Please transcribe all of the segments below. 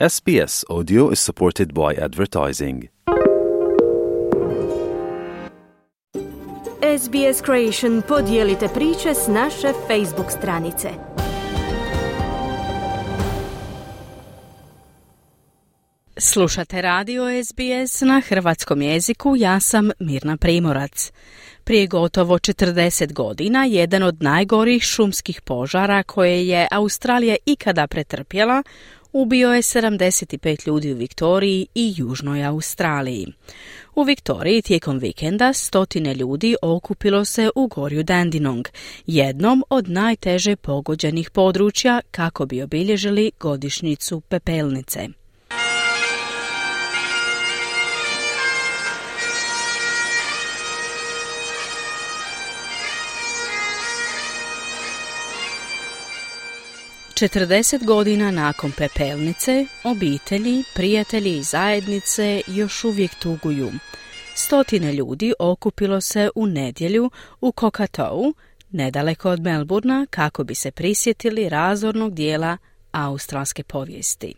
SBS Audio is supported by advertising. SBS Creation podijelite priče s naše Facebook stranice. Slušate radio SBS na hrvatskom jeziku, ja sam Mirna Primorac. Prije gotovo 40 godina jedan od najgorih šumskih požara koje je Australija ikada pretrpjela ubio je 75 ljudi u Viktoriji i Južnoj Australiji. U Viktoriji tijekom vikenda stotine ljudi okupilo se u gorju Dandenong, jednom od najteže pogođenih područja kako bi obilježili godišnjicu pepelnice. 40 godina nakon pepelnice, obitelji, prijatelji i zajednice još uvijek tuguju. Stotine ljudi okupilo se u nedjelju u Kokatovu, nedaleko od Melburna, kako bi se prisjetili razornog dijela australske povijesti.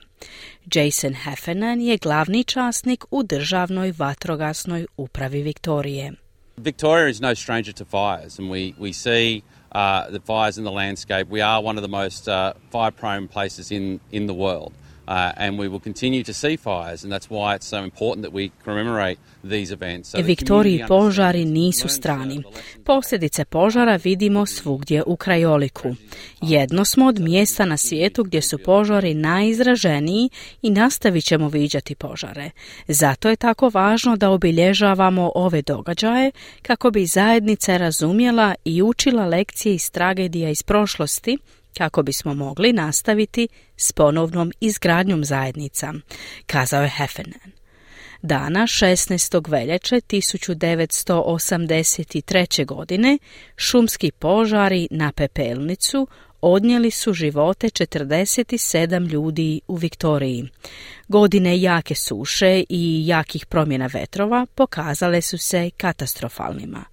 Jason Heffernan je glavni časnik u državnoj vatrogasnoj upravi Viktorije. Victoria is no stranger to fires and we, we see uh, the fires in the landscape. We are one of the most uh, fire prone places in, in the world. Uh, and we will continue to see fires, and that's why it's so important that we commemorate these events. So Viktoriji požari nisu strani. Posljedice požara vidimo svugdje u krajoliku. Jedno smo od mjesta na svijetu gdje su požari najizraženiji i nastavit ćemo viđati požare. Zato je tako važno da obilježavamo ove događaje kako bi zajednica razumjela i učila lekcije iz tragedija iz prošlosti kako bismo mogli nastaviti s ponovnom izgradnjom zajednica, kazao je Heffernan. Dana 16. veljače 1983. godine šumski požari na pepelnicu odnijeli su živote 47 ljudi u Viktoriji. Godine jake suše i jakih promjena vetrova pokazale su se katastrofalnima.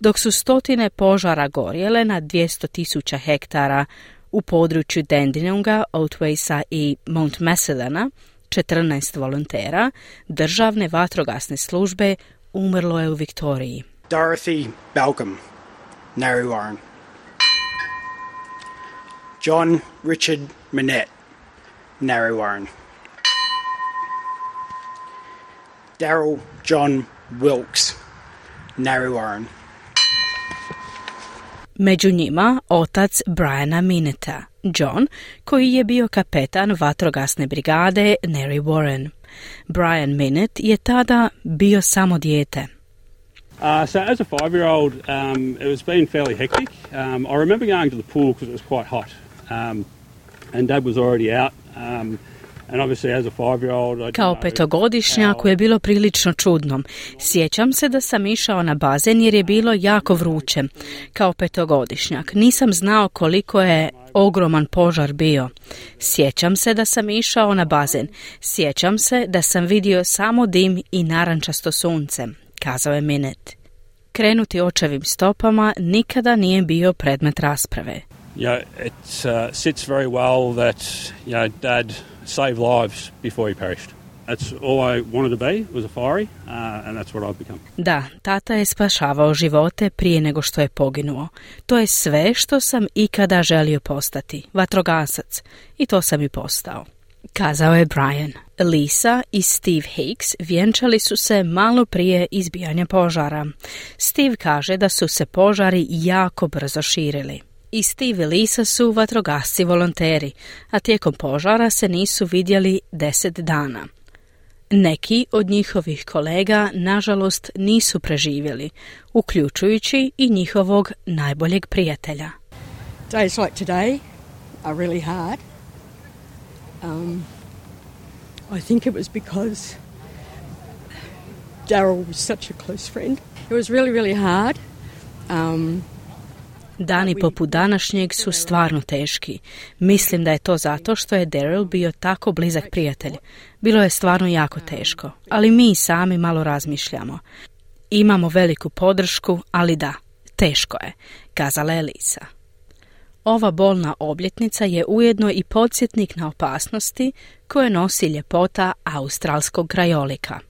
Dok su stotine požara gorjele na 200 tisuća hektara u području Dandenonga, Outwaysa i Mount Macedona, 14 volontera državne vatrogasne službe umrlo je u Viktoriji. Dorothy Balcom, Narre John Richard Minette, Narre Daryl John Wilkes, Narre Među njima otac Briana Mineta, John, koji je bio kapetan vatrogasne brigade Neri Warren. Brian Minnet je tada bio samo dijete. Uh, so as a five-year-old, um, it was been fairly hectic. Um, I remember going to the pool because it was quite hot, um, and Dad was already out. Um, kao petogodišnjaku je bilo prilično čudno. Sjećam se da sam išao na bazen jer je bilo jako vruće. Kao petogodišnjak nisam znao koliko je ogroman požar bio. Sjećam se da sam išao na bazen. Sjećam se da sam vidio samo dim i narančasto sunce, kazao je Minet. Krenuti očevim stopama nikada nije bio predmet rasprave. Yeah, it uh, sits very well that you know, dad save lives before he perished. That's all I wanted to be was a fiery, uh, and that's what I've become. Da, tata je spašavao živote prije nego što je poginuo. To je sve što sam ikada želio postati, vatrogasac, i to sam i postao. Kazao je Brian. Lisa i Steve Hicks vjenčali su se malo prije izbijanja požara. Steve kaže da su se požari jako brzo širili. I Steve i Lisa su vatrogasci volonteri, a tijekom požara se nisu vidjeli deset dana. Neki od njihovih kolega, nažalost, nisu preživjeli, uključujući i njihovog najboljeg prijatelja. Days like today are really hard. Um, I think it was because Daryl was such a close friend. It was really, really hard. Um, Dani poput današnjeg su stvarno teški. Mislim da je to zato što je Daryl bio tako blizak prijatelj. Bilo je stvarno jako teško, ali mi sami malo razmišljamo. Imamo veliku podršku, ali da, teško je, kazala je Lisa. Ova bolna obljetnica je ujedno i podsjetnik na opasnosti koje nosi ljepota australskog krajolika.